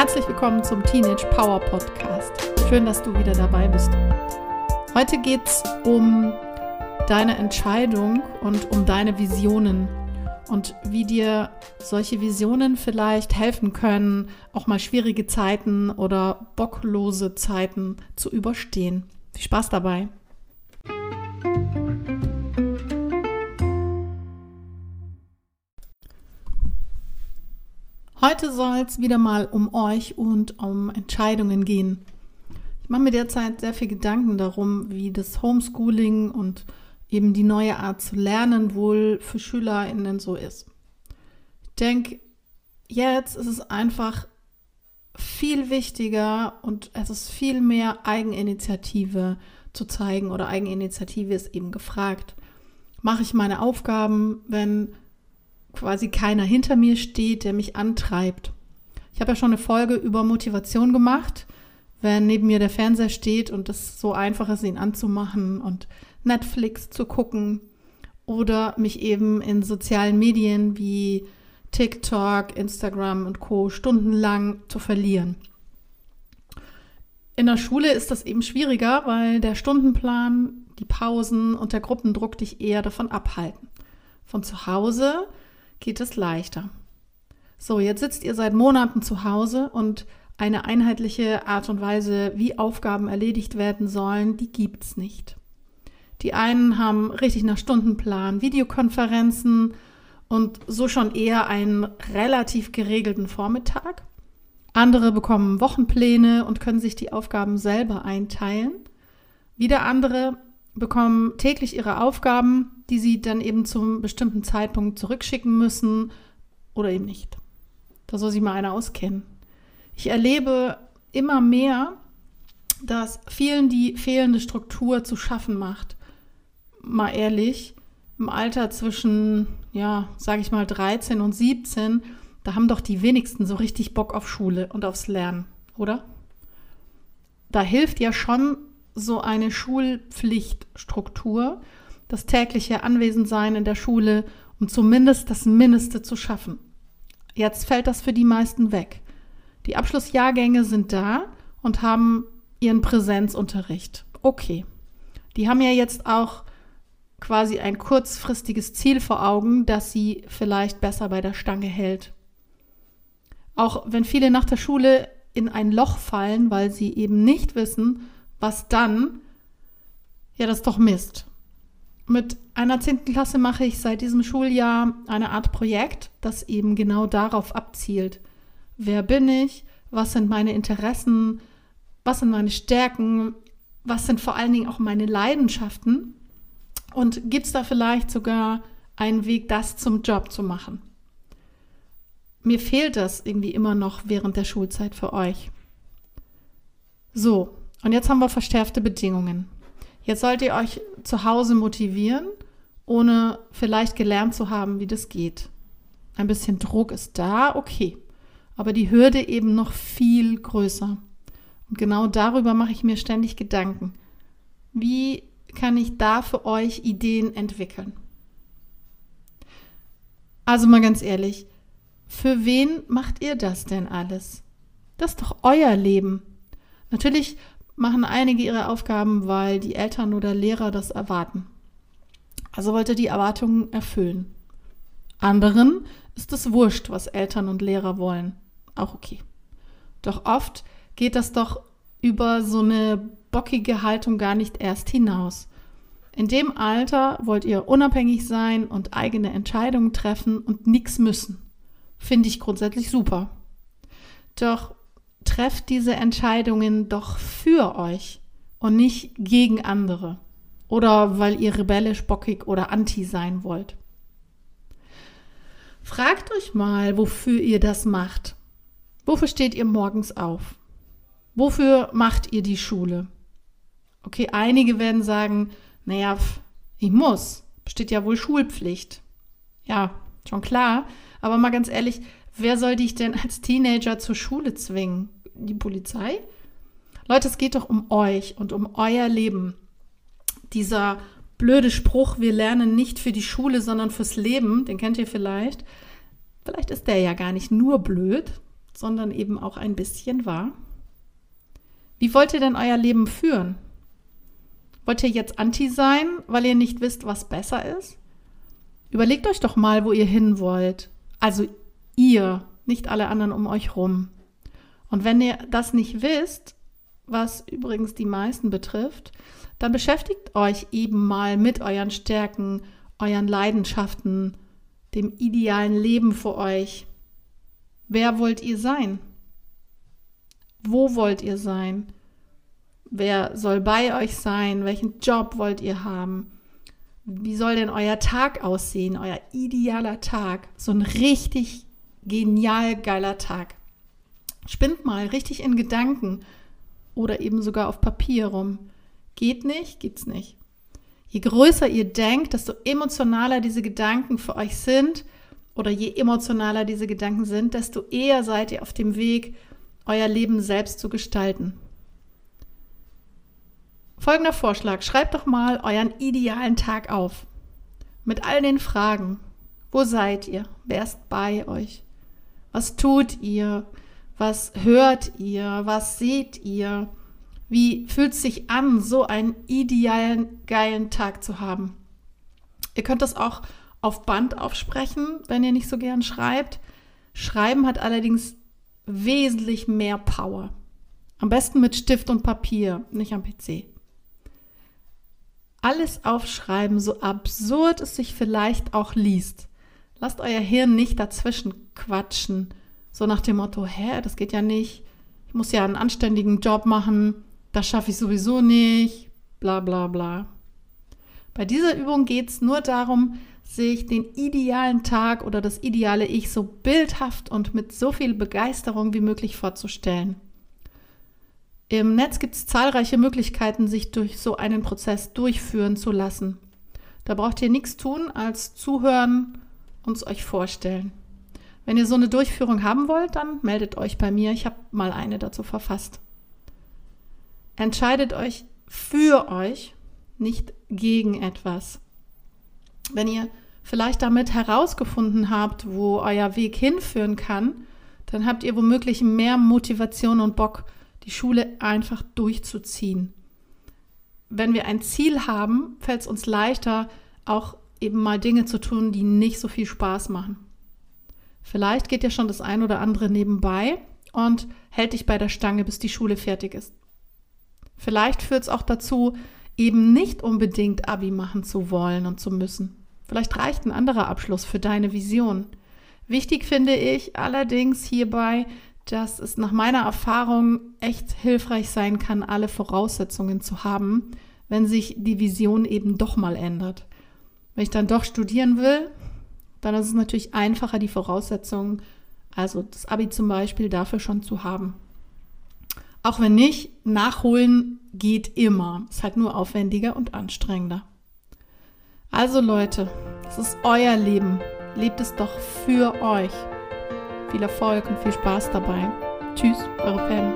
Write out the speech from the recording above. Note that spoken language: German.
Herzlich willkommen zum Teenage Power Podcast. Schön, dass du wieder dabei bist. Heute geht es um deine Entscheidung und um deine Visionen und wie dir solche Visionen vielleicht helfen können, auch mal schwierige Zeiten oder bocklose Zeiten zu überstehen. Viel Spaß dabei! Heute soll es wieder mal um euch und um Entscheidungen gehen. Ich mache mir derzeit sehr viel Gedanken darum, wie das Homeschooling und eben die neue Art zu lernen wohl für SchülerInnen so ist. Ich denke, jetzt ist es einfach viel wichtiger und es ist viel mehr Eigeninitiative zu zeigen oder Eigeninitiative ist eben gefragt. Mache ich meine Aufgaben, wenn quasi keiner hinter mir steht, der mich antreibt. Ich habe ja schon eine Folge über Motivation gemacht, wenn neben mir der Fernseher steht und es so einfach ist, ihn anzumachen und Netflix zu gucken oder mich eben in sozialen Medien wie TikTok, Instagram und Co stundenlang zu verlieren. In der Schule ist das eben schwieriger, weil der Stundenplan, die Pausen und der Gruppendruck dich eher davon abhalten. Von zu Hause geht es leichter. So, jetzt sitzt ihr seit Monaten zu Hause und eine einheitliche Art und Weise, wie Aufgaben erledigt werden sollen, die gibt es nicht. Die einen haben richtig nach Stundenplan Videokonferenzen und so schon eher einen relativ geregelten Vormittag. Andere bekommen Wochenpläne und können sich die Aufgaben selber einteilen. Wieder andere bekommen täglich ihre Aufgaben, die sie dann eben zum bestimmten Zeitpunkt zurückschicken müssen oder eben nicht. Da soll sich mal einer auskennen. Ich erlebe immer mehr, dass vielen die fehlende Struktur zu schaffen macht. Mal ehrlich, im Alter zwischen, ja, sage ich mal 13 und 17, da haben doch die wenigsten so richtig Bock auf Schule und aufs Lernen, oder? Da hilft ja schon so eine Schulpflichtstruktur, das tägliche Anwesendsein in der Schule, um zumindest das Mindeste zu schaffen. Jetzt fällt das für die meisten weg. Die Abschlussjahrgänge sind da und haben ihren Präsenzunterricht. Okay. Die haben ja jetzt auch quasi ein kurzfristiges Ziel vor Augen, das sie vielleicht besser bei der Stange hält. Auch wenn viele nach der Schule in ein Loch fallen, weil sie eben nicht wissen, was dann? Ja, das ist doch Mist. Mit einer 10. Klasse mache ich seit diesem Schuljahr eine Art Projekt, das eben genau darauf abzielt. Wer bin ich? Was sind meine Interessen? Was sind meine Stärken? Was sind vor allen Dingen auch meine Leidenschaften? Und gibt es da vielleicht sogar einen Weg, das zum Job zu machen? Mir fehlt das irgendwie immer noch während der Schulzeit für euch. So, und jetzt haben wir verstärkte Bedingungen. Jetzt sollt ihr euch zu Hause motivieren, ohne vielleicht gelernt zu haben, wie das geht. Ein bisschen Druck ist da, okay. Aber die Hürde eben noch viel größer. Und genau darüber mache ich mir ständig Gedanken. Wie kann ich da für euch Ideen entwickeln? Also mal ganz ehrlich, für wen macht ihr das denn alles? Das ist doch euer Leben. Natürlich machen einige ihre Aufgaben, weil die Eltern oder Lehrer das erwarten. Also wollte die Erwartungen erfüllen. Anderen ist es wurscht, was Eltern und Lehrer wollen. Auch okay. Doch oft geht das doch über so eine bockige Haltung gar nicht erst hinaus. In dem Alter wollt ihr unabhängig sein und eigene Entscheidungen treffen und nichts müssen. Finde ich grundsätzlich super. Doch trefft diese Entscheidungen doch für euch und nicht gegen andere oder weil ihr rebellisch, bockig oder anti sein wollt. Fragt euch mal, wofür ihr das macht. Wofür steht ihr morgens auf? Wofür macht ihr die Schule? Okay, einige werden sagen, naja, ich muss, besteht ja wohl Schulpflicht. Ja, schon klar, aber mal ganz ehrlich, wer soll dich denn als Teenager zur Schule zwingen? die Polizei? Leute, es geht doch um euch und um euer Leben. Dieser blöde Spruch, wir lernen nicht für die Schule, sondern fürs Leben, den kennt ihr vielleicht. Vielleicht ist der ja gar nicht nur blöd, sondern eben auch ein bisschen wahr? Wie wollt ihr denn euer Leben führen? Wollt ihr jetzt anti sein, weil ihr nicht wisst, was besser ist? Überlegt euch doch mal, wo ihr hin wollt. Also ihr, nicht alle anderen um euch rum. Und wenn ihr das nicht wisst, was übrigens die meisten betrifft, dann beschäftigt euch eben mal mit euren Stärken, euren Leidenschaften, dem idealen Leben für euch. Wer wollt ihr sein? Wo wollt ihr sein? Wer soll bei euch sein? Welchen Job wollt ihr haben? Wie soll denn euer Tag aussehen? Euer idealer Tag. So ein richtig genial geiler Tag. Spinnt mal richtig in Gedanken oder eben sogar auf Papier rum. Geht nicht, gibt's nicht. Je größer ihr denkt, desto emotionaler diese Gedanken für euch sind oder je emotionaler diese Gedanken sind, desto eher seid ihr auf dem Weg, euer Leben selbst zu gestalten. Folgender Vorschlag, schreibt doch mal euren idealen Tag auf. Mit all den Fragen. Wo seid ihr? Wer ist bei euch? Was tut ihr? Was hört ihr? Was seht ihr? Wie fühlt es sich an, so einen idealen, geilen Tag zu haben? Ihr könnt das auch auf Band aufsprechen, wenn ihr nicht so gern schreibt. Schreiben hat allerdings wesentlich mehr Power. Am besten mit Stift und Papier, nicht am PC. Alles aufschreiben, so absurd es sich vielleicht auch liest. Lasst euer Hirn nicht dazwischen quatschen, so nach dem Motto, hä, das geht ja nicht. Ich muss ja einen anständigen Job machen das schaffe ich sowieso nicht, bla bla bla. Bei dieser Übung geht es nur darum, sich den idealen Tag oder das ideale Ich so bildhaft und mit so viel Begeisterung wie möglich vorzustellen. Im Netz gibt es zahlreiche Möglichkeiten, sich durch so einen Prozess durchführen zu lassen. Da braucht ihr nichts tun, als zuhören und es euch vorstellen. Wenn ihr so eine Durchführung haben wollt, dann meldet euch bei mir. Ich habe mal eine dazu verfasst. Entscheidet euch für euch, nicht gegen etwas. Wenn ihr vielleicht damit herausgefunden habt, wo euer Weg hinführen kann, dann habt ihr womöglich mehr Motivation und Bock, die Schule einfach durchzuziehen. Wenn wir ein Ziel haben, fällt es uns leichter, auch eben mal Dinge zu tun, die nicht so viel Spaß machen. Vielleicht geht ja schon das ein oder andere nebenbei und hält dich bei der Stange, bis die Schule fertig ist. Vielleicht führt es auch dazu, eben nicht unbedingt Abi machen zu wollen und zu müssen. Vielleicht reicht ein anderer Abschluss für deine Vision. Wichtig finde ich allerdings hierbei, dass es nach meiner Erfahrung echt hilfreich sein kann, alle Voraussetzungen zu haben, wenn sich die Vision eben doch mal ändert. Wenn ich dann doch studieren will, dann ist es natürlich einfacher, die Voraussetzungen, also das Abi zum Beispiel, dafür schon zu haben. Auch wenn nicht, nachholen geht immer. Ist halt nur aufwendiger und anstrengender. Also Leute, es ist euer Leben. Lebt es doch für euch. Viel Erfolg und viel Spaß dabei. Tschüss, eure Pam.